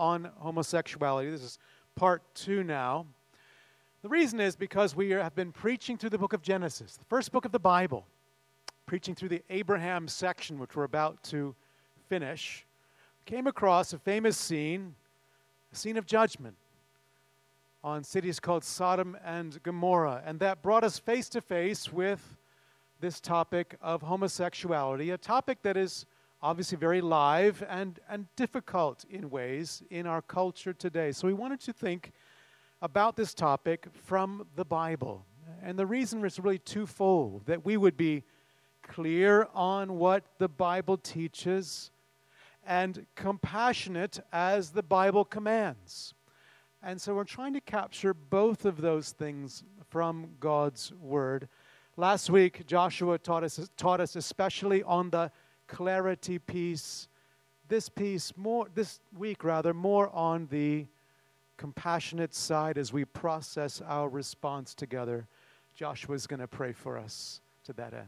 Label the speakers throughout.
Speaker 1: on homosexuality. This is part two now. The reason is because we have been preaching through the book of Genesis, the first book of the Bible, preaching through the Abraham section, which we're about to finish. Came across a famous scene, a scene of judgment on cities called Sodom and Gomorrah. And that brought us face to face with this topic of homosexuality, a topic that is obviously very live and, and difficult in ways in our culture today. So we wanted to think about this topic from the Bible. And the reason is really twofold that we would be clear on what the Bible teaches and compassionate as the Bible commands. And so we're trying to capture both of those things from God's Word. Last week, Joshua taught us, taught us especially on the clarity piece. This piece, more this week rather, more on the compassionate side as we process our response together. Joshua is going to pray for us to that end.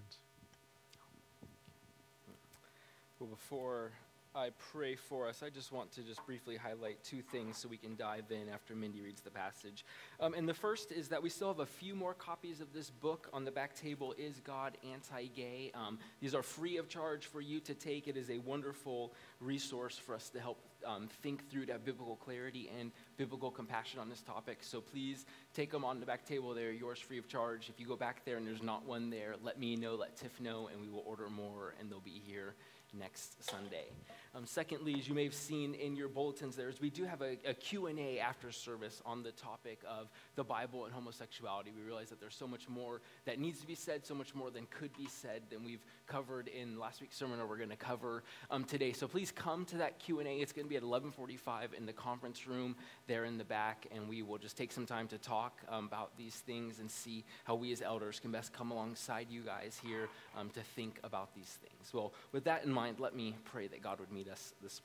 Speaker 2: Well, before I pray for us, I just want to just briefly highlight two things so we can dive in after Mindy reads the passage. Um, and the first is that we still have a few more copies of this book on the back table, Is God Anti-Gay? Um, these are free of charge for you to take. It is a wonderful resource for us to help um, think through to have biblical clarity and biblical compassion on this topic. So please take them on the back table. They're yours free of charge. If you go back there and there's not one there, let me know, let Tiff know, and we will order more, and they'll be here next Sunday. Um, secondly, as you may have seen in your bulletins there, is we do have a, a Q&A after service on the topic of the Bible and homosexuality. We realize that there's so much more that needs to be said, so much more than could be said than we've covered in last week's sermon or we're going to cover um, today. So please come to that Q&A. It's going to be at 1145 in the conference room there in the back, and we will just take some time to talk um, about these things and see how we as elders can best come alongside you guys here um, to think about these things. Well, with that in mind, let me pray that God would meet meet us this,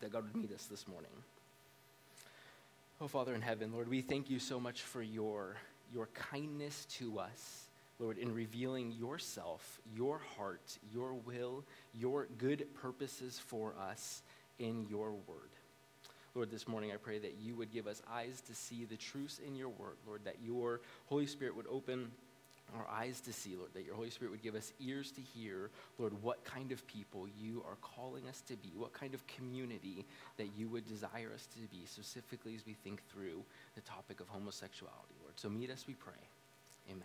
Speaker 2: that God would meet us this morning. Oh, Father in heaven, Lord, we thank you so much for your, your kindness to us, Lord, in revealing yourself, your heart, your will, your good purposes for us in your word. Lord, this morning I pray that you would give us eyes to see the truths in your word, Lord, that your Holy Spirit would open our eyes to see, Lord, that your Holy Spirit would give us ears to hear, Lord, what kind of people you are calling us to be, what kind of community that you would desire us to be, specifically as we think through the topic of homosexuality, Lord. So meet us, we pray. Amen.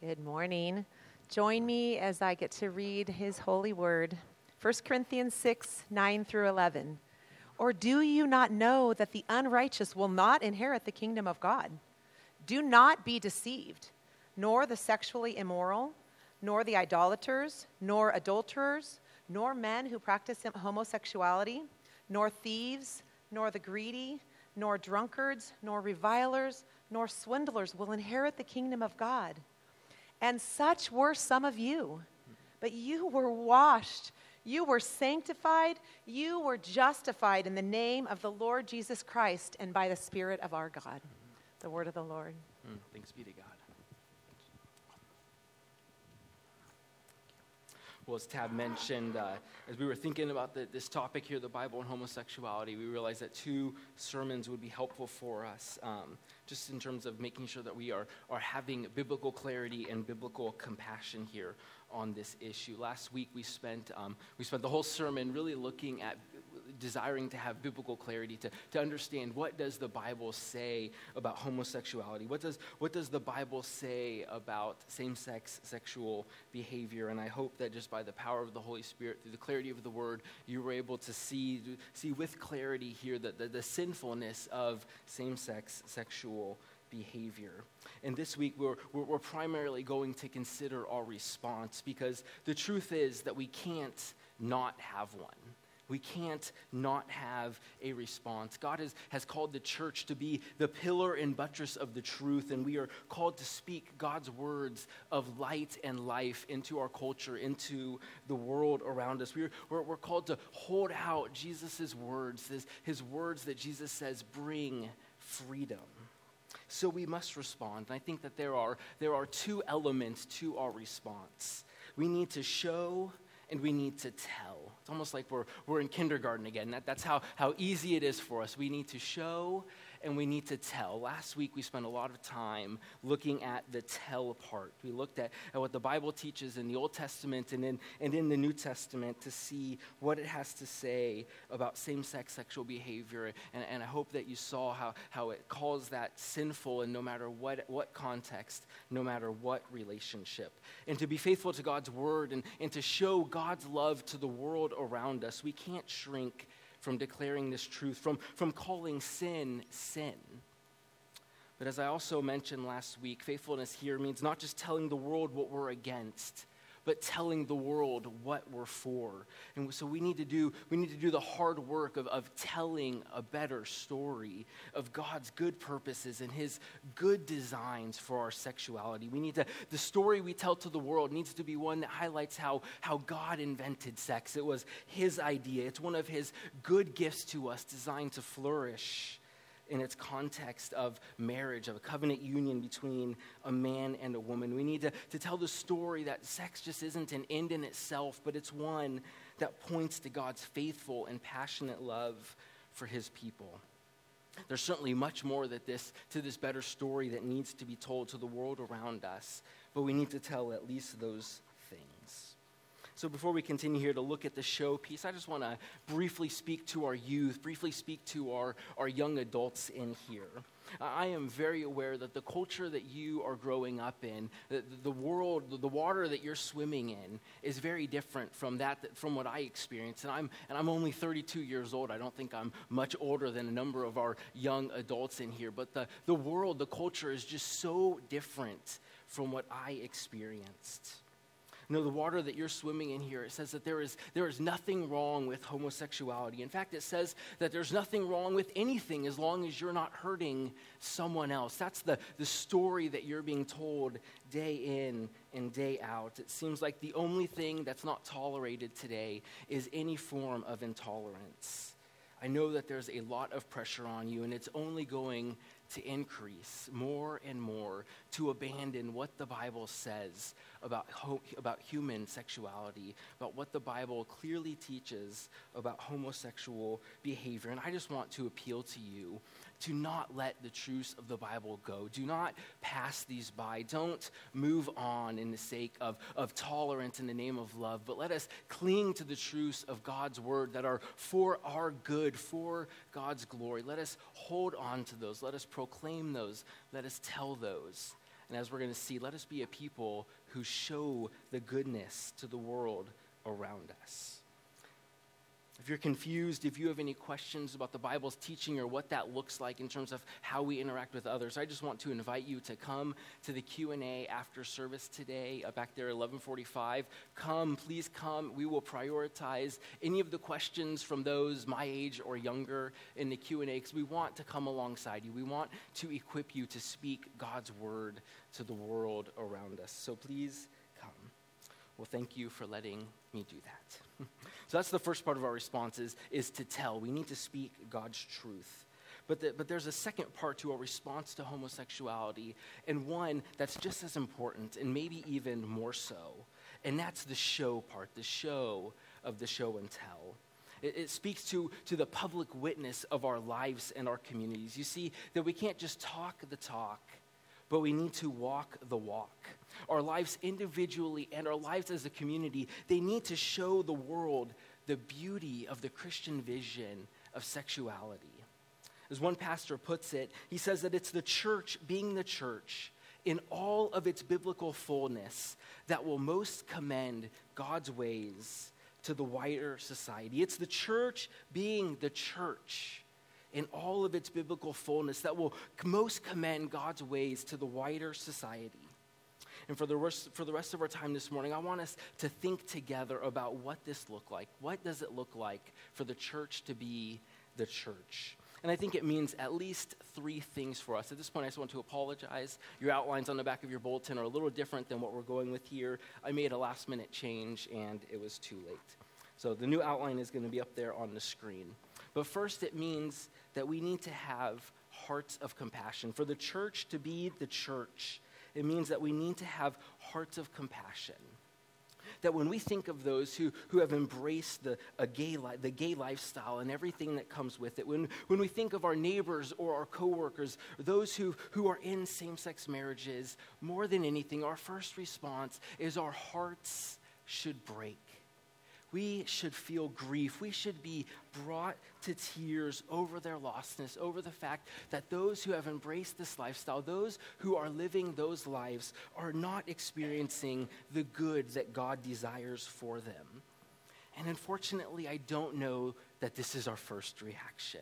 Speaker 3: Good morning. Join me as I get to read his holy word. 1 Corinthians 6 9 through 11. Or do you not know that the unrighteous will not inherit the kingdom of God? Do not be deceived, nor the sexually immoral, nor the idolaters, nor adulterers, nor men who practice homosexuality, nor thieves, nor the greedy, nor drunkards, nor revilers, nor swindlers will inherit the kingdom of God. And such were some of you. But you were washed you were sanctified, you were justified in the name of the Lord Jesus Christ and by the Spirit of our God. The word of the Lord.
Speaker 2: Mm, thanks be to God. Well, as Tab mentioned, uh, as we were thinking about the, this topic here, the Bible and homosexuality, we realized that two sermons would be helpful for us, um, just in terms of making sure that we are, are having biblical clarity and biblical compassion here on this issue. Last week we spent, um, we spent the whole sermon really looking at desiring to have biblical clarity, to, to understand what does the Bible say about homosexuality? What does, what does the Bible say about same-sex sexual behavior? And I hope that just by the power of the Holy Spirit, through the clarity of the Word, you were able to see, see with clarity here that the, the sinfulness of same-sex sexual behavior. And this week, we're, we're, primarily going to consider our response because the truth is that we can't not have one. We can't not have a response. God has, has called the church to be the pillar and buttress of the truth, and we are called to speak God's words of light and life into our culture, into the world around us. We're, we're, we're called to hold out Jesus' words, his, his words that Jesus says bring freedom. So we must respond. And I think that there are, there are two elements to our response we need to show and we need to tell It's almost like we're, we're in kindergarten again. That, that's how, how easy it is for us. We need to show and we need to tell. Last week, we spent a lot of time looking at the tell part. We looked at, at what the Bible teaches in the Old Testament and in, and in the New Testament to see what it has to say about same sex sexual behavior. And, and I hope that you saw how, how it calls that sinful and no matter what, what context, no matter what relationship. And to be faithful to God's word and, and to show God's love to the world around us, we can't shrink from declaring this truth, from, from calling sin sin. But as I also mentioned last week, faithfulness here means not just telling the world what we're against, but telling the world what we're for. And so we need to do, we need to do the hard work of, of telling a better story of God's good purposes and his good designs for our sexuality. We need to, the story we tell to the world needs to be one that highlights how, how God invented sex. It was his idea, it's one of his good gifts to us designed to flourish in its context of marriage, of a covenant union between a man and a woman. We need to, to tell the story that sex just isn't an end in itself, but it's one that points to God's faithful and passionate love for his people. There's certainly much more that this, to this better story that needs to be told to the world around us, but we need to tell at least those so before we continue here to look at the show piece, I just want to briefly speak to our youth, briefly speak to our, our young adults in here. I am very aware that the culture that you are growing up in, the, the world, the water that you're swimming in, is very different from that, from what I experienced. And I'm, and I'm only 32 years old. I don't think I'm much older than a number of our young adults in here. But the, the world, the culture is just so different from what I experienced. No, the water that you're swimming in here, it says that there is, there is nothing wrong with homosexuality. In fact, it says that there's nothing wrong with anything as long as you're not hurting someone else. That's the, the story that you're being told day in and day out. It seems like the only thing that's not tolerated today is any form of intolerance. I know that there's a lot of pressure on you, and it's only going to increase more and more to abandon what the Bible says about, ho- about human sexuality, about what the Bible clearly teaches about homosexual behavior. And I just want to appeal to you to not let the truths of the Bible go. Do not pass these by. Don't move on in the sake of, of tolerance in the name of love, but let us cling to the truths of God's word that are for our good, for God's glory. Let us hold on to those. Let us proclaim those. Let us tell those. And as we're going to see, let us be a people who show the goodness to the world around us. If you're confused, if you have any questions about the Bible's teaching or what that looks like in terms of how we interact with others, I just want to invite you to come to the Q&A after service today, uh, back there at 1145. Come, please come. We will prioritize any of the questions from those my age or younger in the Q&A because we want to come alongside you. We want to equip you to speak God's word to the world around us. So please come. Well, thank you for letting me do that. So that's the first part of our response is, is to tell. We need to speak God's truth. But, the, but there's a second part to our response to homosexuality, and one that's just as important, and maybe even more so. And that's the show part, the show of the show and tell. It, it speaks to, to the public witness of our lives and our communities. You see, that we can't just talk the talk, but we need to walk the walk our lives individually and our lives as a community, they need to show the world the beauty of the Christian vision of sexuality. As one pastor puts it, he says that it's the church being the church in all of its biblical fullness that will most commend God's ways to the wider society. It's the church being the church in all of its biblical fullness that will most commend God's ways to the wider society. And for the, rest, for the rest of our time this morning, I want us to think together about what this look like. What does it look like for the church to be the church? And I think it means at least three things for us. At this point, I just want to apologize. Your outlines on the back of your bulletin are a little different than what we're going with here. I made a last minute change and it was too late. So the new outline is going to be up there on the screen. But first, it means that we need to have hearts of compassion. For the church to be the church, it means that we need to have hearts of compassion. that when we think of those who, who have embraced the, gay li- the gay lifestyle and everything that comes with it, when, when we think of our neighbors or our coworkers, those who, who are in same sex marriages, more than anything, our first response is our hearts should break we should feel grief. We should be brought to tears over their lostness, over the fact that those who have embraced this lifestyle, those who are living those lives, are not experiencing the good that God desires for them. And unfortunately, I don't know that this is our first reaction.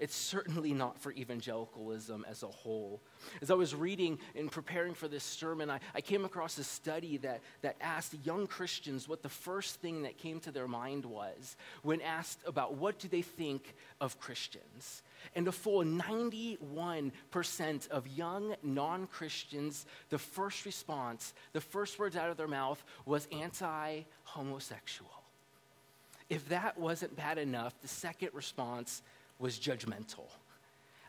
Speaker 2: It's certainly not for evangelicalism as a whole. As I was reading and preparing for this sermon, I, I came across a study that, that asked young Christians what the first thing that came to their mind was when asked about what do they think of Christians. And a full 91% of young non Christians, the first response, the first words out of their mouth was anti homosexual. If that wasn't bad enough, the second response was judgmental.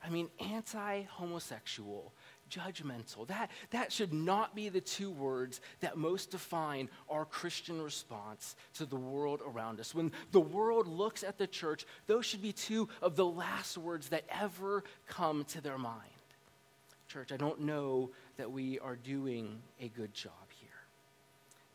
Speaker 2: I mean, anti homosexual, judgmental. That, that should not be the two words that most define our Christian response to the world around us. When the world looks at the church, those should be two of the last words that ever come to their mind. Church, I don't know that we are doing a good job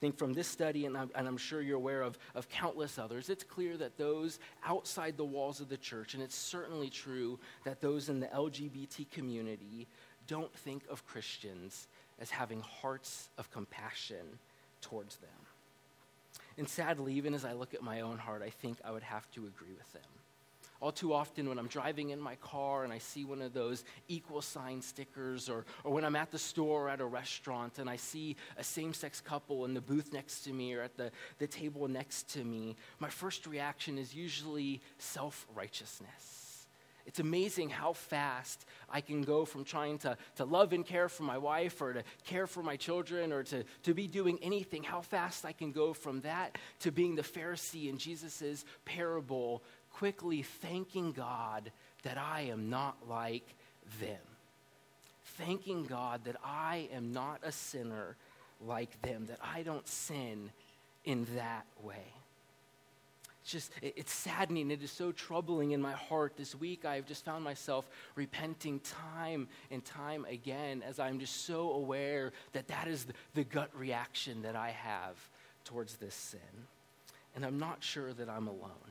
Speaker 2: think from this study, and I'm, and I'm, sure you're aware of, of countless others, it's clear that those outside the walls of the church, and it's certainly true that those in the LGBT community don't think of Christians as having hearts of compassion towards them. And sadly, even as I look at my own heart, I think I would have to agree with them. All too often, when I'm driving in my car and I see one of those equal sign stickers, or, or when I'm at the store or at a restaurant and I see a same sex couple in the booth next to me or at the, the table next to me, my first reaction is usually self righteousness. It's amazing how fast I can go from trying to, to love and care for my wife or to care for my children or to, to be doing anything, how fast I can go from that to being the Pharisee in Jesus' parable quickly thanking God that I am not like them. Thanking God that I am not a sinner like them, that I don't sin in that way. It's just, it's saddening. It is so troubling in my heart. This week, I've just found myself repenting time and time again as I'm just so aware that that is the, the gut reaction that I have towards this sin. And I'm not sure that I'm alone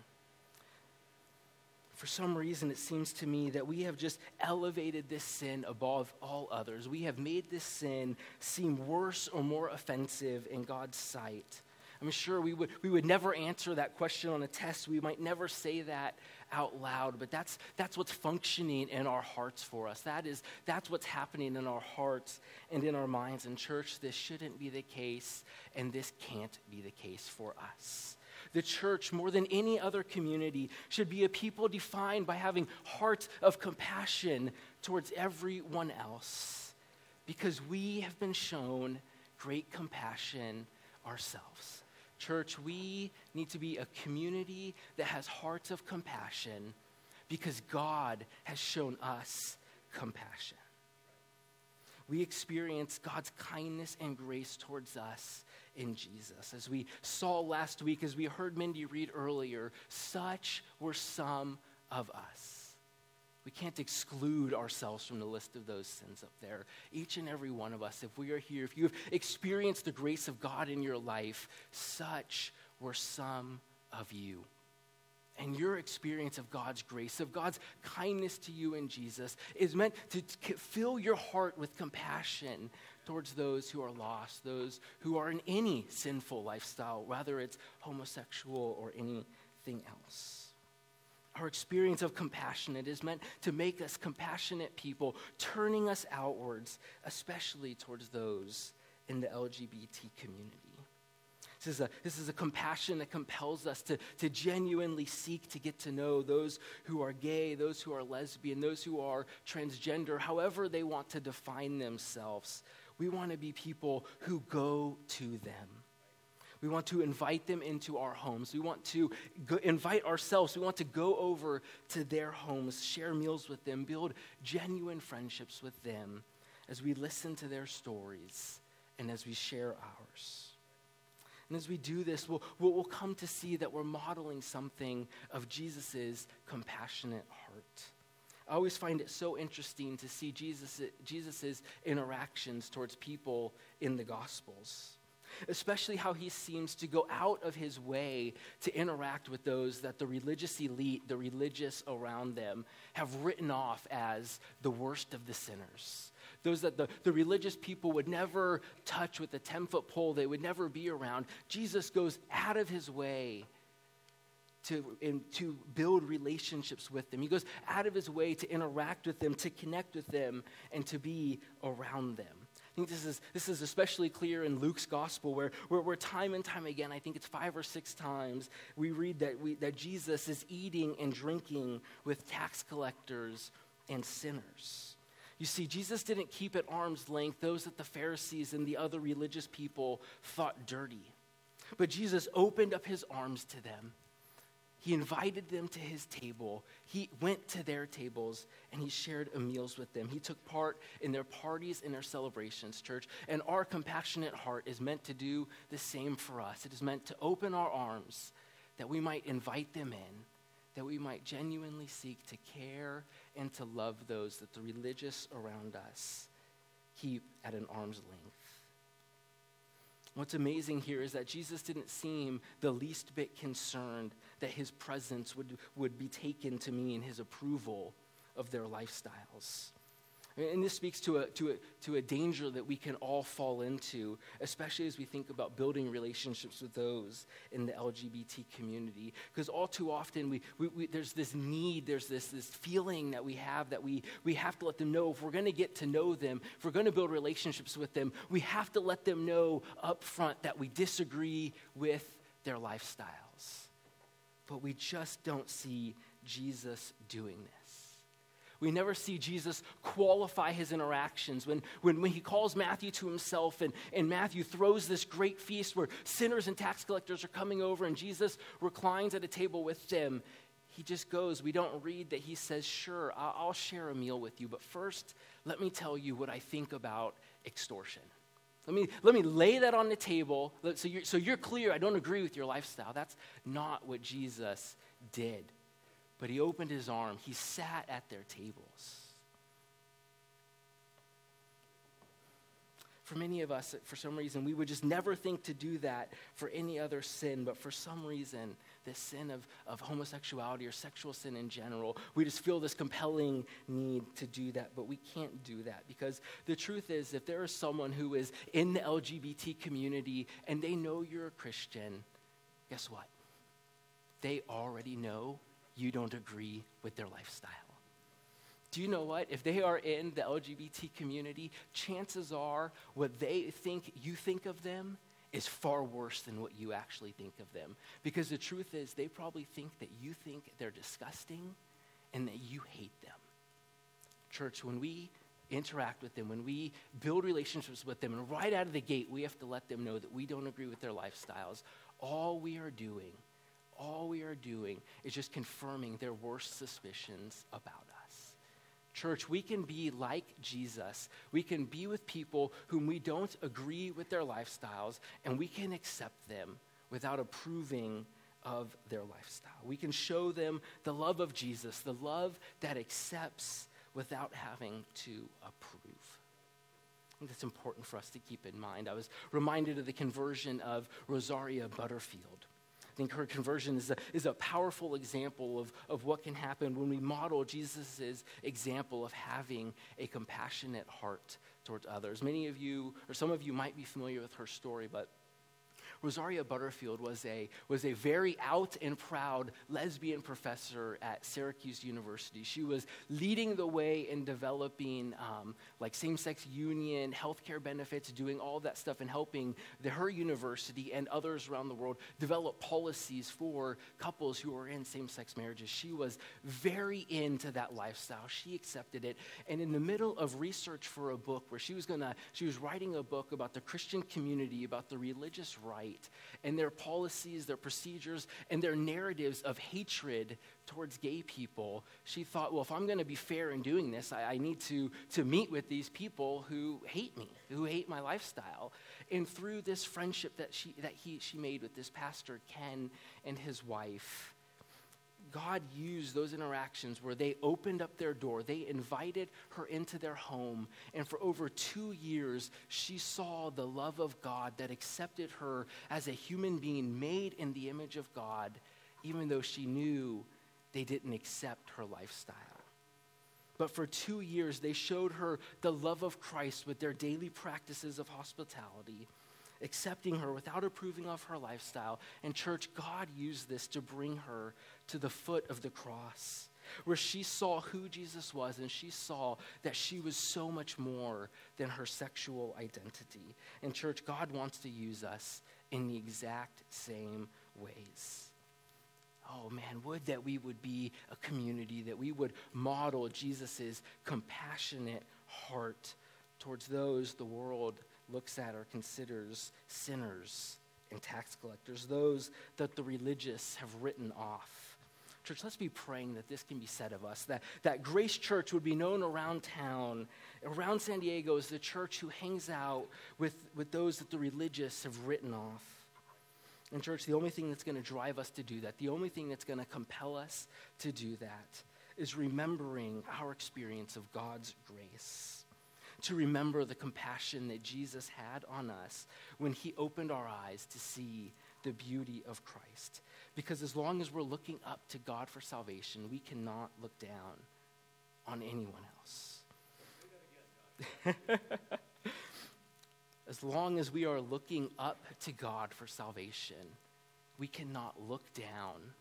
Speaker 2: for some reason, it seems to me that we have just elevated this sin above all others. We have made this sin seem worse or more offensive in God's sight. I'm sure we would, we would never answer that question on a test. We might never say that out loud, but that's, that's what's functioning in our hearts for us. That is, that's what's happening in our hearts and in our minds. In church, this shouldn't be the case, and this can't be the case for us the church, more than any other community, should be a people defined by having hearts of compassion towards everyone else because we have been shown great compassion ourselves. Church, we need to be a community that has hearts of compassion because God has shown us compassion. We experience God's kindness and grace towards us in Jesus. As we saw last week, as we heard Mindy read earlier, such were some of us. We can't exclude ourselves from the list of those sins up there. Each and every one of us, if we are here, if you've experienced the grace of God in your life, such were some of you. And your experience of God's grace, of God's kindness to you in Jesus, is meant to fill your heart with compassion towards those who are lost, those who are in any sinful lifestyle, whether it's homosexual or anything else. Our experience of compassion it is meant to make us compassionate people, turning us outwards, especially towards those in the LGBT community. This is, a, this is a compassion that compels us to, to genuinely seek to get to know those who are gay, those who are lesbian, those who are transgender, however they want to define themselves. We want to be people who go to them. We want to invite them into our homes. We want to go, invite ourselves. We want to go over to their homes, share meals with them, build genuine friendships with them as we listen to their stories and as we share ours. And as we do this, we'll, we'll, we'll come to see that we're modeling something of Jesus' compassionate heart. I always find it so interesting to see Jesus' Jesus's interactions towards people in the Gospels, especially how he seems to go out of his way to interact with those that the religious elite, the religious around them, have written off as the worst of the sinners those that the, the religious people would never touch with a 10 foot pole, they would never be around. Jesus goes out of his way to, to build relationships with them. He goes out of his way to interact with them, to connect with them, and to be around them. I think this is, this is especially clear in Luke's gospel, where, where, where time and time again, I think it's five or six times, we read that, we, that Jesus is eating and drinking with tax collectors and sinners. You see, Jesus didn't keep at arm's length those that the Pharisees and the other religious people thought dirty. But Jesus opened up his arms to them. He invited them to his table. He went to their tables and he shared meals with them. He took part in their parties and their celebrations, church. And our compassionate heart is meant to do the same for us. It is meant to open our arms that we might invite them in, that we might genuinely seek to care and to love those that the religious around us keep at an arm's length. What's amazing here is that Jesus didn't seem the least bit concerned that his presence would, would be taken to mean his approval of their lifestyles. And this speaks to a, to, a, to a danger that we can all fall into, especially as we think about building relationships with those in the LGBT community. Because all too often, we, we, we, there's this need, there's this, this feeling that we have that we, we have to let them know if we're going to get to know them, if we're going to build relationships with them, we have to let them know up front that we disagree with their lifestyles. But we just don't see Jesus doing this. We never see Jesus qualify his interactions. When, when, when he calls Matthew to himself, and, and Matthew throws this great feast where sinners and tax collectors are coming over, and Jesus reclines at a table with them, he just goes. We don't read that he says, Sure, I'll, share a meal with you, but first, let me tell you what I think about extortion. Let me, let me lay that on the table so you're, so you're clear I don't agree with your lifestyle. That's not what Jesus did. But he opened his arm, he sat at their tables. For many of us, for some reason, we would just never think to do that for any other sin, but for some reason, the sin of, of homosexuality or sexual sin in general, we just feel this compelling need to do that, but we can't do that because the truth is, if there is someone who is in the LGBT community and they know you're a Christian, guess what? They already know you don't agree with their lifestyle. Do you know what? If they are in the LGBT community, chances are what they think you think of them is far worse than what you actually think of them. Because the truth is, they probably think that you think they're disgusting and that you hate them. Church, when we interact with them, when we build relationships with them, and right out of the gate, we have to let them know that we don't agree with their lifestyles, all we are doing all we are doing is just confirming their worst suspicions about us. Church, we can be like Jesus. We can be with people whom we don't agree with their lifestyles, and we can accept them without approving of their lifestyle. We can show them the love of Jesus, the love that accepts without having to approve. That's important for us to keep in mind. I was reminded of the conversion of Rosaria Butterfield. I think her conversion is a, is a powerful example of, of what can happen when we model Jesus' example of having a compassionate heart towards others. Many of you, or some of you, might be familiar with her story, but Rosaria Butterfield was a, was a very out and proud lesbian professor at Syracuse University. She was leading the way in developing um, like same-sex union, healthcare benefits, doing all that stuff and helping the, her university and others around the world develop policies for couples who are in same-sex marriages. She was very into that lifestyle. She accepted it. And in the middle of research for a book where she was gonna, she was writing a book about the Christian community, about the religious right, hate and their policies, their procedures, and their narratives of hatred towards gay people, she thought, well, if I'm going to be fair in doing this, I, I, need to, to meet with these people who hate me, who hate my lifestyle. And through this friendship that she, that he, she made with this pastor, Ken, and his wife, God used those interactions where they opened up their door, they invited her into their home, and for over two years, she saw the love of God that accepted her as a human being made in the image of God, even though she knew they didn't accept her lifestyle. But for two years, they showed her the love of Christ with their daily practices of hospitality accepting her without approving of her lifestyle. And, church, God used this to bring her to the foot of the cross, where she saw who Jesus was and she saw that she was so much more than her sexual identity. And, church, God wants to use us in the exact same ways. Oh man, would that we would be a community, that we would model Jesus' compassionate heart towards those the world looks at or considers sinners and tax collectors, those that the religious have written off. Church, let's be praying that this can be said of us, that, that Grace Church would be known around town, around San Diego, as the church who hangs out with, with those that the religious have written off. And, church, the only thing that's going to drive us to do that, the only thing that's going to compel us to do that, is remembering our experience of God's grace to remember the compassion that Jesus had on us when he opened our eyes to see the beauty of Christ. Because as long as we're looking up to God for salvation, we cannot look down on anyone else. as long as we are looking up to God for salvation, we cannot look down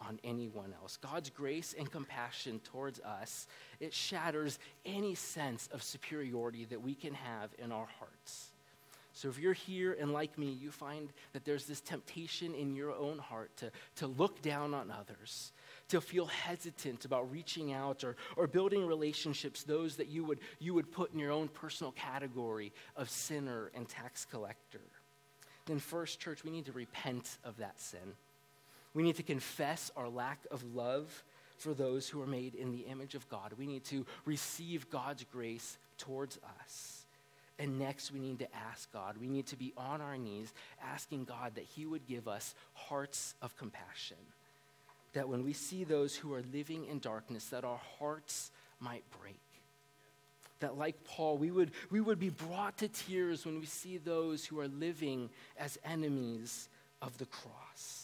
Speaker 2: on anyone else. God's grace and compassion towards us, it shatters any sense of superiority that we can have in our hearts. So if you're here and like me, you find that there's this temptation in your own heart to, to look down on others, to feel hesitant about reaching out or, or building relationships, those that you would, you would put in your own personal category of sinner and tax collector. Then, first, church, we need to repent of that sin. We need to confess our lack of love for those who are made in the image of God. We need to receive God's grace towards us. And next, we need to ask God. We need to be on our knees asking God that He would give us hearts of compassion. That when we see those who are living in darkness, that our hearts might break. That, like Paul, we would, we would be brought to tears when we see those who are living as enemies of the cross.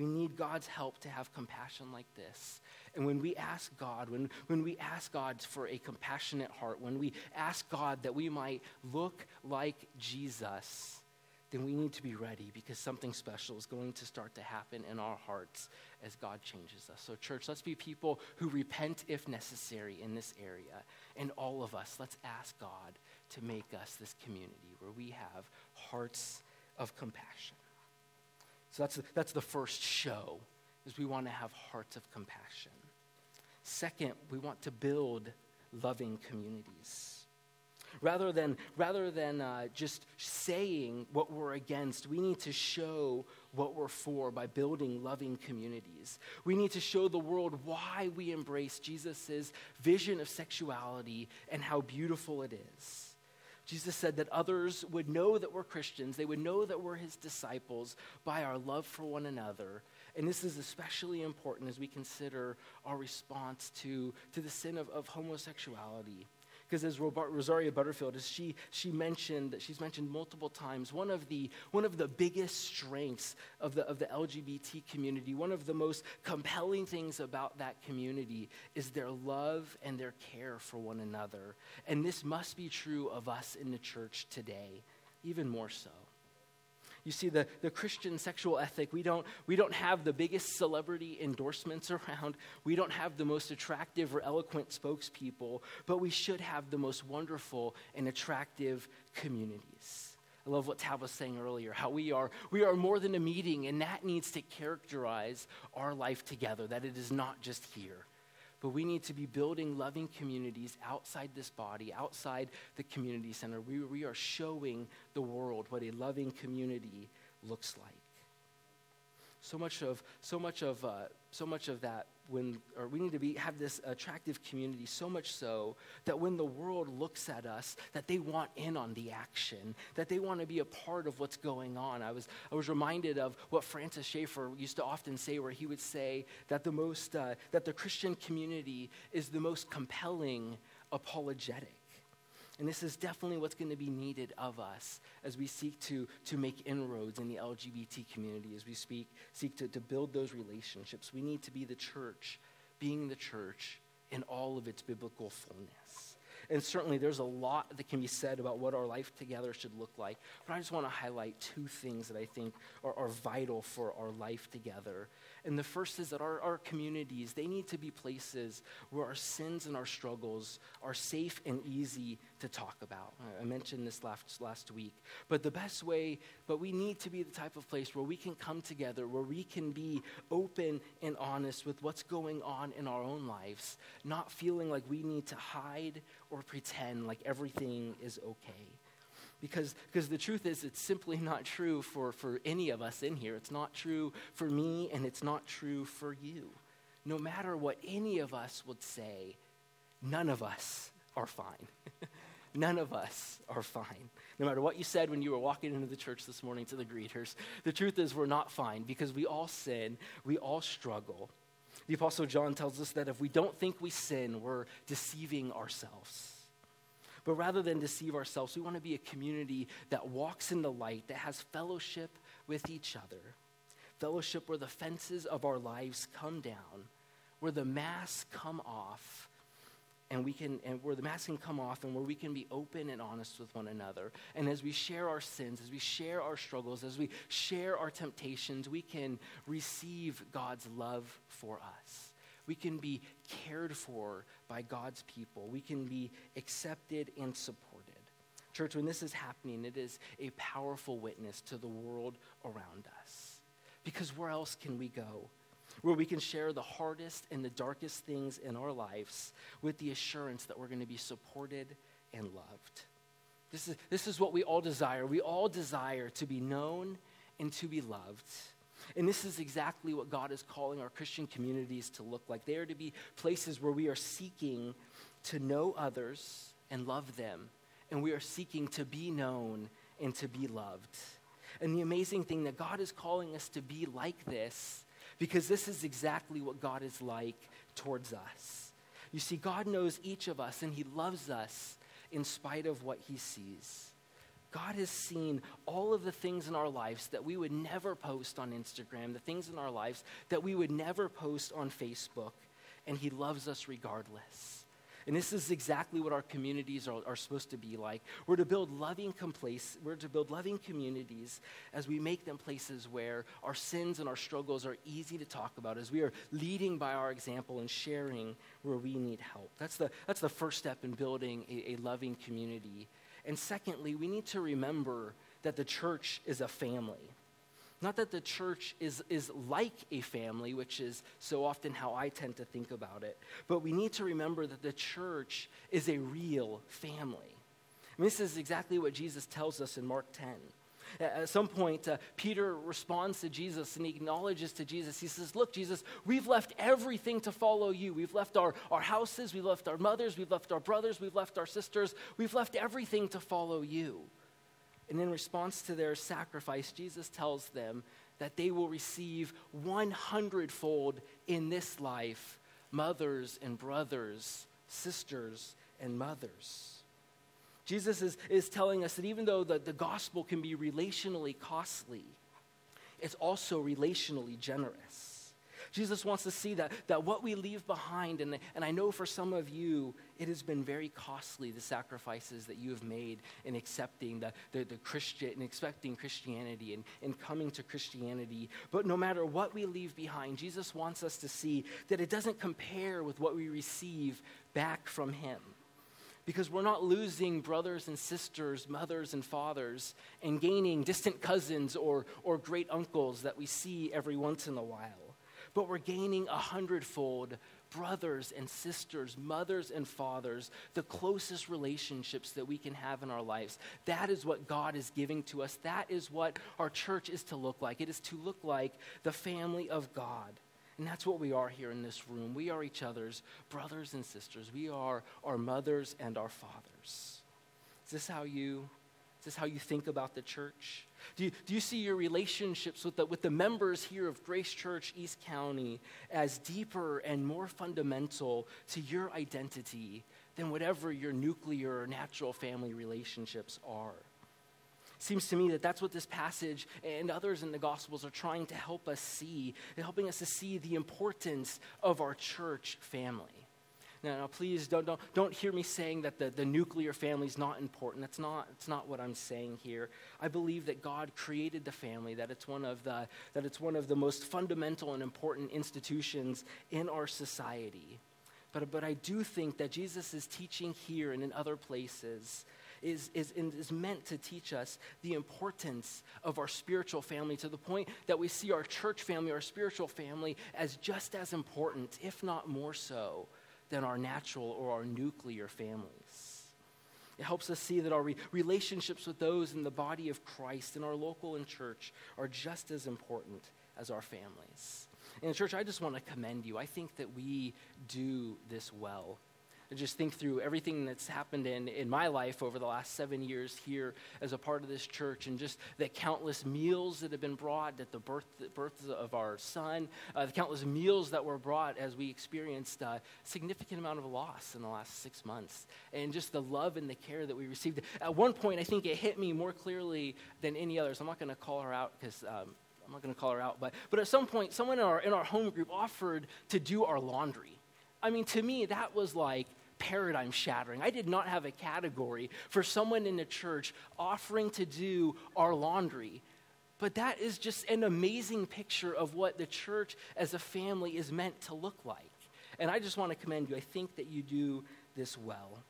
Speaker 2: We need God's help to have compassion like this. And when we ask God, when, when we ask God for a compassionate heart, when we ask God that we might look like Jesus, then we need to be ready because something special is going to start to happen in our hearts as God changes us. So, church, let's be people who repent if necessary in this area. And all of us, let's ask God to make us this community where we have hearts of compassion. So that's, that's the first show, is we want to have hearts of compassion. Second, we want to build loving communities. Rather than, rather than uh, just saying what we're against, we need to show what we're for by building loving communities. We need to show the world why we embrace Jesus' vision of sexuality and how beautiful it is. Jesus said that others would know that we're Christians, they would know that we're his disciples by our love for one another. And this is especially important as we consider our response to, to the sin of, of homosexuality. Because as Rosaria Butterfield, as she, she mentioned, she's mentioned multiple times, one of the, one of the biggest strengths of the, of the LGBT community, one of the most compelling things about that community is their love and their care for one another. And this must be true of us in the church today, even more so. You see, the, the Christian sexual ethic, we don't, we don't have the biggest celebrity endorsements around. We don't have the most attractive or eloquent spokespeople, but we should have the most wonderful and attractive communities. I love what Tab was saying earlier, how we are, we are more than a meeting, and that needs to characterize our life together, that it is not just here. But we need to be building loving communities outside this body, outside the community center. We, we are showing the world what a loving community looks like. So much of, so much of, uh, so much of that when, or we need to be, have this attractive community so much so that when the world looks at us, that they want in on the action, that they want to be a part of what's going on. I was, I was reminded of what Francis Schaeffer used to often say, where he would say that the most, uh, that the Christian community is the most compelling apologetic. And this is definitely what's going to be needed of us as we seek to, to make inroads in the LGBT community, as we speak, seek to, to build those relationships. We need to be the church, being the church in all of its biblical fullness. And certainly there's a lot that can be said about what our life together should look like. But I just want to highlight two things that I think are, are vital for our life together and the first is that our, our communities, they need to be places where our sins and our struggles are safe and easy to talk about. I mentioned this last, last week. But the best way, but we need to be the type of place where we can come together, where we can be open and honest with what's going on in our own lives, not feeling like we need to hide or pretend like everything is okay. Because, because the truth is, it's simply not true for, for any of us in here. It's not true for me, and it's not true for you. No matter what any of us would say, none of us are fine. none of us are fine. No matter what you said when you were walking into the church this morning to the greeters, the truth is we're not fine because we all sin, we all struggle. The Apostle John tells us that if we don't think we sin, we're deceiving ourselves. But rather than deceive ourselves, we want to be a community that walks in the light, that has fellowship with each other. Fellowship where the fences of our lives come down, where the masks come off, and we can and where the masks can come off and where we can be open and honest with one another and as we share our sins as we share our struggles as we share our temptations we can receive god's love for us we can be cared for by God's people. We can be accepted and supported. Church, when this is happening, it is a powerful witness to the world around us. Because where else can we go? Where we can share the hardest and the darkest things in our lives with the assurance that we're going to be supported and loved. This is, this is what we all desire. We all desire to be known and to be loved. And this is exactly what God is calling our Christian communities to look like. They are to be places where we are seeking to know others and love them, and we are seeking to be known and to be loved. And the amazing thing that God is calling us to be like this because this is exactly what God is like towards us. You see, God knows each of us and He loves us in spite of what He sees. God has seen all of the things in our lives that we would never post on Instagram, the things in our lives that we would never post on Facebook, and He loves us regardless. And this is exactly what our communities are, are supposed to be like. We're to build loving complace, we're to build loving communities as we make them places where our sins and our struggles are easy to talk about, as we are leading by our example and sharing where we need help. That's the, that's the first step in building a, a loving community and secondly, we need to remember that the church is a family. Not that the church is, is like a family, which is so often how I tend to think about it, but we need to remember that the church is a real family. This is exactly what Jesus tells us in Mark 10. At some point, uh, Peter responds to Jesus and he acknowledges to Jesus. He says, Look, Jesus, we've left everything to follow you. We've left our, our houses, we've left our mothers, we've left our brothers, we've left our sisters, we've left everything to follow you. And in response to their sacrifice, Jesus tells them that they will receive 100 fold in this life mothers and brothers, sisters and mothers. Jesus is, is telling us that even though the, the gospel can be relationally costly, it's also relationally generous. Jesus wants to see that, that what we leave behind, and, and I know for some of you, it has been very costly, the sacrifices that you have made in accepting the, the, the Christian, and expecting Christianity and, and coming to Christianity. But no matter what we leave behind, Jesus wants us to see that it doesn't compare with what we receive back from Him because we're not losing brothers and sisters, mothers and fathers, and gaining distant cousins or, or great uncles that we see every once in a while. but we're gaining a hundredfold brothers and sisters, mothers and fathers, the closest relationships that we can have in our lives. That is what God is giving to us. That is what our church is to look like. It is to look like the family of God. And that's what we are here in this room. We are each other's brothers and sisters. We are our mothers and our fathers. Is this how you is this how you think about the church? Do you, do you see your relationships with the, with the members here of Grace Church East County as deeper and more fundamental to your identity than whatever your nuclear or natural family relationships are? Seems to me that that's what this passage and others in the Gospels are trying to help us see, helping us to see the importance of our church family. Now, now, please don't, don't, don't hear me saying that the, the nuclear family is not important. That's not, that's not what I'm saying here. I believe that God created the family, that it's, one of the, that it's one of the most fundamental and important institutions in our society. But, but I do think that Jesus is teaching here and in other places is, is, is meant to teach us the importance of our spiritual family to the point that we see our church family, our spiritual family, as just as important, if not more so, than our natural or our nuclear families. It helps us see that our re- relationships with those in the body of Christ in our local and church are just as important as our families. In church, I just want to commend you. I think that we do this well just think through everything that's happened in, in my life over the last seven years here as a part of this church and just the countless meals that have been brought at the birth, the birth of our son, uh, the countless meals that were brought as we experienced a significant amount of loss in the last six months, and just the love and the care that we received. At one point, I think it hit me more clearly than any others. I'm not going to call her out because. Um, I'm not going to call her out, but, but at some point, someone in our, in our home group offered to do our laundry. I mean, to me, that was like paradigm shattering. I did not have a category for someone in the church offering to do our laundry. But that is just an amazing picture of what the church as a family is meant to look like. And I just want to commend you. I think that you do this well.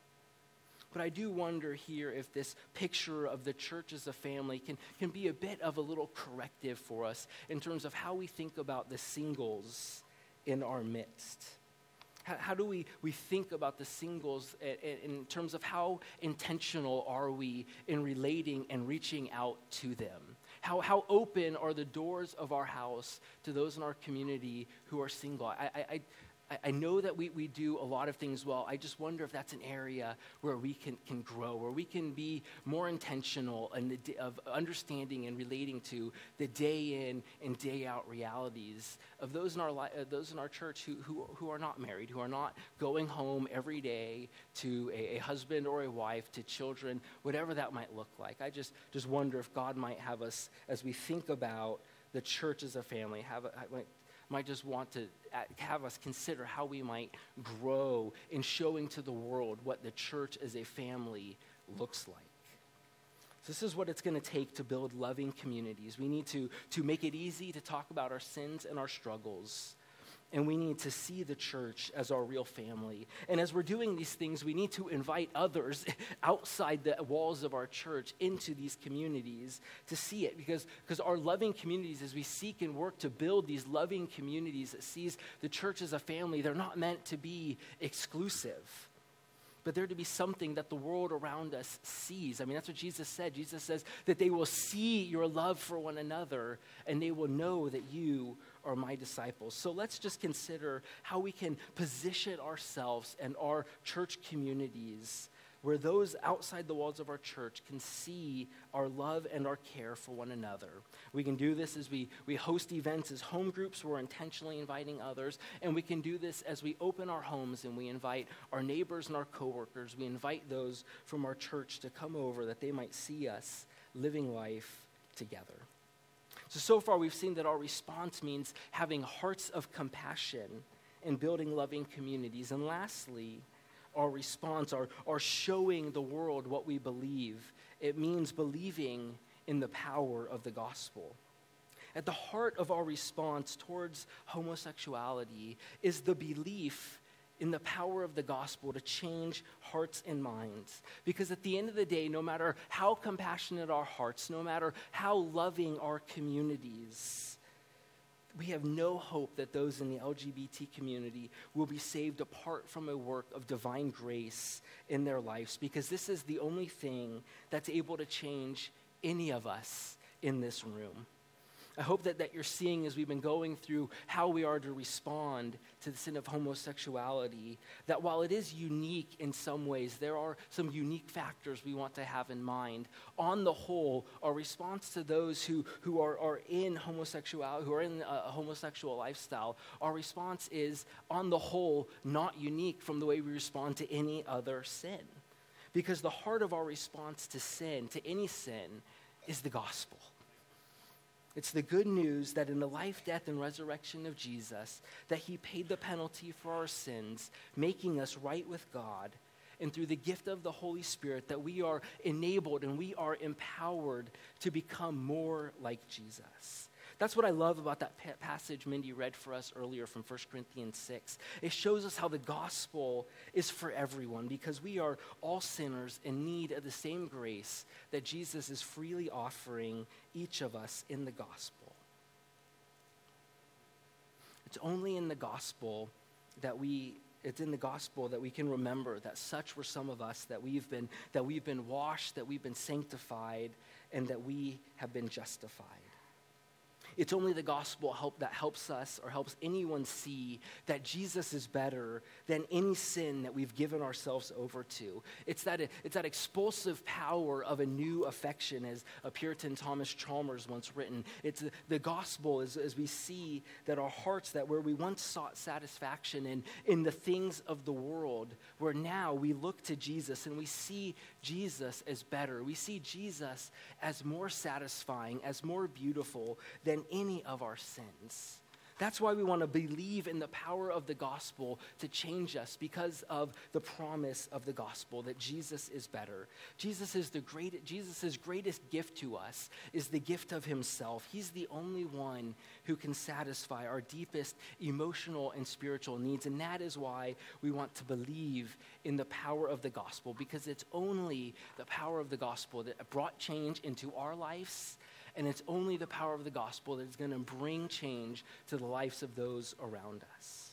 Speaker 2: But I do wonder here if this picture of the church as a family can, can be a bit of a little corrective for us in terms of how we think about the singles in our midst. How, how, do we, we think about the singles in, in terms of how intentional are we in relating and reaching out to them? How, how open are the doors of our house to those in our community who are single? I, I, know that we, we do a lot of things well. I just wonder if that's an area where we can, can grow, where we can be more intentional and of understanding and relating to the day in and day out realities of those in our, li- uh, those in our church who, who, who are not married, who are not going home every day to a, a husband or a wife, to children, whatever that might look like. I just, just wonder if God might have us, as we think about the church as a family, have a, might just want to uh, have us consider how we might grow in showing to the world what the church as a family looks like. So This is what it's going to take to build loving communities. We need to, to make it easy to talk about our sins and our struggles and we need to see the church as our real family. And as we're doing these things, we need to invite others outside the walls of our church into these communities to see it. Because, because our loving communities, as we seek and work to build these loving communities that sees the church as a family, they're not meant to be exclusive but they're to be something that the world around us sees. I mean, that's what Jesus said. Jesus says that they will see your love for one another and they will know that you are my disciples. So let's just consider how we can position ourselves and our church communities where those outside the walls of our church can see our love and our care for one another. We can do this as we, we host events as home groups, we're intentionally inviting others, and we can do this as we open our homes and we invite our neighbors and our coworkers. We invite those from our church to come over that they might see us living life together. So, so far, we've seen that our response means having hearts of compassion and building loving communities. And lastly, our response, our, our showing the world what we believe. It means believing in the power of the gospel. At the heart of our response towards homosexuality is the belief in the power of the gospel to change hearts and minds. Because at the end of the day, no matter how compassionate our hearts, no matter how loving our communities, we have no hope that those in the LGBT community will be saved apart from a work of divine grace in their lives because this is the only thing that's able to change any of us in this room. I hope that, that you're seeing as we've been going through how we are to respond to the sin of homosexuality, that while it is unique in some ways, there are some unique factors we want to have in mind. On the whole, our response to those who, who are, are in homosexuality, who are in a homosexual lifestyle, our response is, on the whole, not unique from the way we respond to any other sin. Because the heart of our response to sin, to any sin, is the gospel. It's the good news that in the life, death, and resurrection of Jesus, that he paid the penalty for our sins, making us right with God, and through the gift of the Holy Spirit, that we are enabled and we are empowered to become more like Jesus. That's what I love about that passage Mindy read for us earlier from 1 Corinthians 6. It shows us how the gospel is for everyone because we are all sinners in need of the same grace that Jesus is freely offering each of us in the gospel. It's only in the gospel that we it's in the gospel that we can remember that such were some of us that we've been that we've been washed that we've been sanctified and that we have been justified it's only the gospel help that helps us or helps anyone see that Jesus is better than any sin that we've given ourselves over to. It's that, it's that expulsive power of a new affection, as a Puritan Thomas Chalmers once written. It's the, the gospel as, as we see that our hearts, that where we once sought satisfaction in, in the things of the world, where now we look to Jesus and we see Jesus as better. We see Jesus as more satisfying, as more beautiful than any of our sins. That's why we want to believe in the power of the gospel to change us because of the promise of the gospel that Jesus is better. Jesus is the great Jesus' greatest gift to us is the gift of himself. He's the only one who can satisfy our deepest emotional and spiritual needs and that is why we want to believe in the power of the gospel because it's only the power of the gospel that brought change into our lives and it's only the power of the gospel that is going to bring change to the lives of those around us.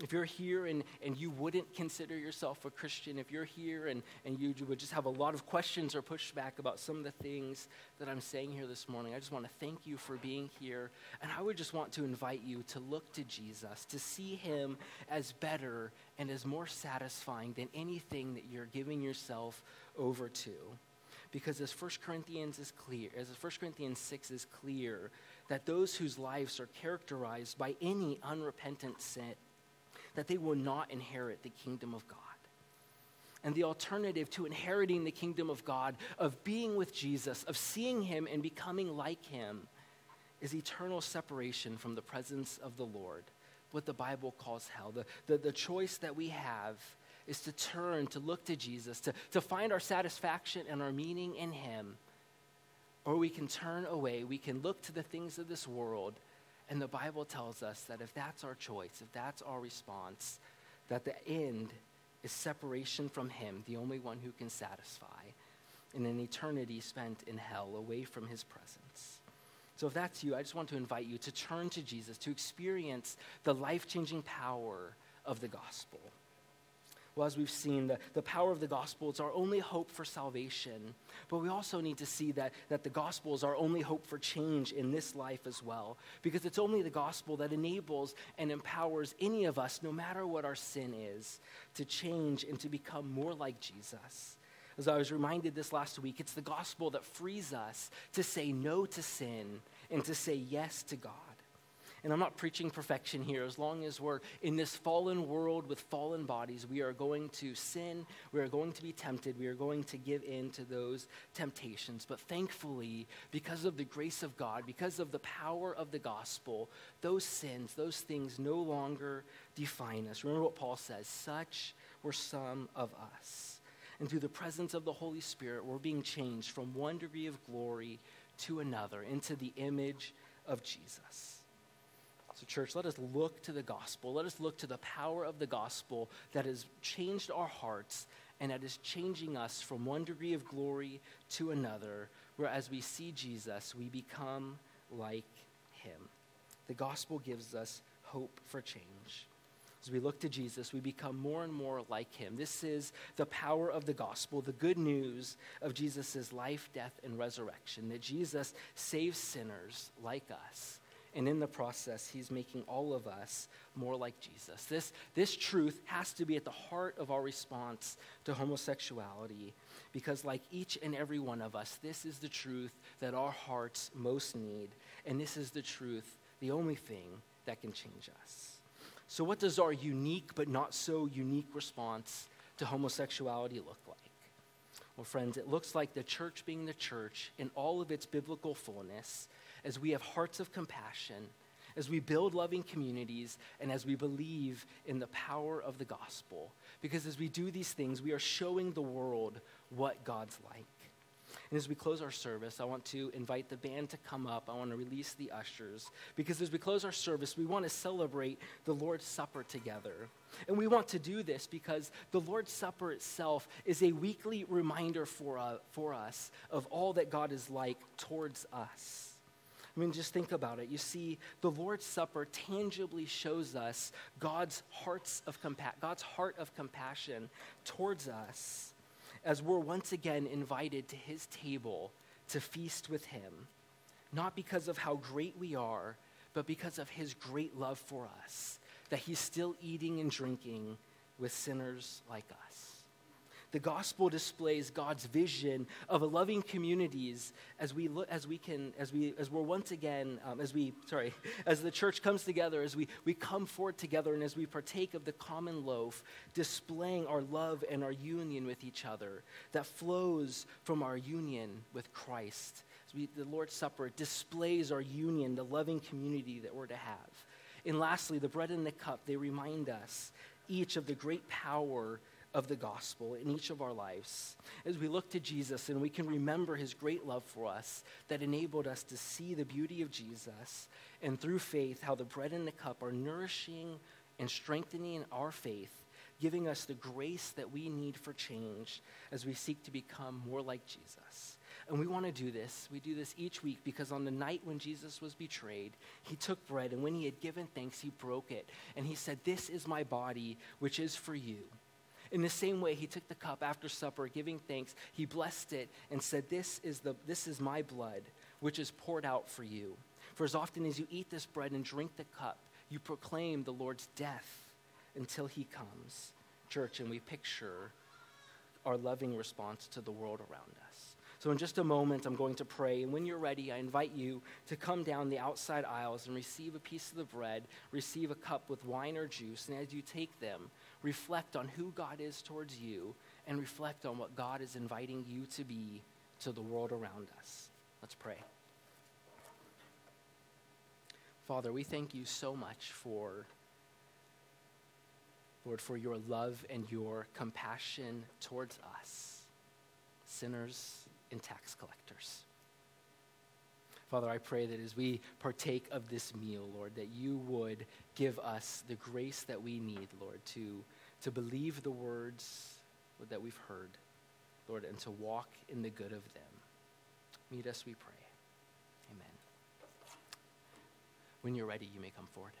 Speaker 2: If you're here and, and you wouldn't consider yourself a Christian, if you're here and, and you would just have a lot of questions or pushback about some of the things that I'm saying here this morning, I just want to thank you for being here. And I would just want to invite you to look to Jesus, to see him as better and as more satisfying than anything that you're giving yourself over to because as 1 Corinthians is clear, as 1 Corinthians 6 is clear, that those whose lives are characterized by any unrepentant sin, that they will not inherit the kingdom of God. And the alternative to inheriting the kingdom of God, of being with Jesus, of seeing him and becoming like him, is eternal separation from the presence of the Lord, what the Bible calls hell. The, the, the choice that we have is to turn, to look to Jesus, to, to find our satisfaction and our meaning in Him. Or we can turn away, we can look to the things of this world. And the Bible tells us that if that's our choice, if that's our response, that the end is separation from Him, the only one who can satisfy, in an eternity spent in hell away from His presence. So, if that's you, I just want to invite you to turn to Jesus, to experience the life changing power of the gospel. Well, as we've seen, the, the power of the gospel is our only hope for salvation. But we also need to see that, that the gospel is our only hope for change in this life as well. Because it's only the gospel that enables and empowers any of us, no matter what our sin is, to change and to become more like Jesus. As I was reminded this last week, it's the gospel that frees us to say no to sin and to say yes to God. And I'm not preaching perfection here. As long as we're in this fallen world with fallen bodies, we are going to sin, we are going to be tempted, we are going to give in to those temptations. But thankfully, because of the grace of God, because of the power of the gospel, those sins, those things no longer define us. Remember what Paul says such were some of us. And through the presence of the Holy Spirit, we're being changed from one degree of glory to another into the image of Jesus. So, church, let us look to the gospel. Let us look to the power of the gospel that has changed our hearts and that is changing us from one degree of glory to another, where as we see Jesus, we become like him. The gospel gives us hope for change. As we look to Jesus, we become more and more like him. This is the power of the gospel, the good news of Jesus' life, death, and resurrection, that Jesus saves sinners like us. And in the process, he's making all of us more like Jesus. This, this truth has to be at the heart of our response to homosexuality, because, like each and every one of us, this is the truth that our hearts most need. And this is the truth, the only thing that can change us. So, what does our unique but not so unique response to homosexuality look like? Well, friends, it looks like the church being the church in all of its biblical fullness as we have hearts of compassion, as we build loving communities, and as we believe in the power of the gospel. Because as we do these things, we are showing the world what God's like. And as we close our service, I want to invite the band to come up. I want to release the ushers. Because as we close our service, we want to celebrate the Lord's Supper together. And we want to do this because the Lord's Supper itself is a weekly reminder for, uh, for us of all that God is like towards us. I mean, just think about it. You see, the Lord's Supper tangibly shows us God's hearts of compa- God's heart of compassion towards us as we're once again invited to his table to feast with him, not because of how great we are, but because of his great love for us, that he's still eating and drinking with sinners like us. The gospel displays God's vision of a loving communities as we look, as we can, as we, as we're once again, um, as we, sorry, as the church comes together, as we, we come forward together and as we partake of the common loaf, displaying our love and our union with each other that flows from our union with Christ. We, the Lord's Supper displays our union, the loving community that we're to have. And lastly, the bread and the cup, they remind us each of the great power of the gospel in each of our lives as we look to Jesus and we can remember his great love for us that enabled us to see the beauty of Jesus and through faith how the bread and the cup are nourishing and strengthening our faith, giving us the grace that we need for change as we seek to become more like Jesus. And we want to do this. We do this each week because on the night when Jesus was betrayed, he took bread, and when he had given thanks, he broke it. And he said, This is my body, which is for you. In the same way, he took the cup after supper, giving thanks. He blessed it and said, This is, the, this is my blood, which is poured out for you. For as often as you eat this bread and drink the cup, you proclaim the Lord's death until he comes. Church, and we picture our loving response to the world around us. So, in just a moment, I'm going to pray. And when you're ready, I invite you to come down the outside aisles and receive a piece of the bread, receive a cup with wine or juice. And as you take them, reflect on who God is towards you and reflect on what God is inviting you to be to the world around us. Let's pray. Father, we thank you so much for, Lord, for your love and your compassion towards us, sinners and tax collectors. Father, I pray that as we partake of this meal, Lord, that you would give us the grace that we need, Lord, to, to believe the words that we've heard, Lord, and to walk in the good of them. Meet us, we pray. Amen. When you're ready, you may come forward.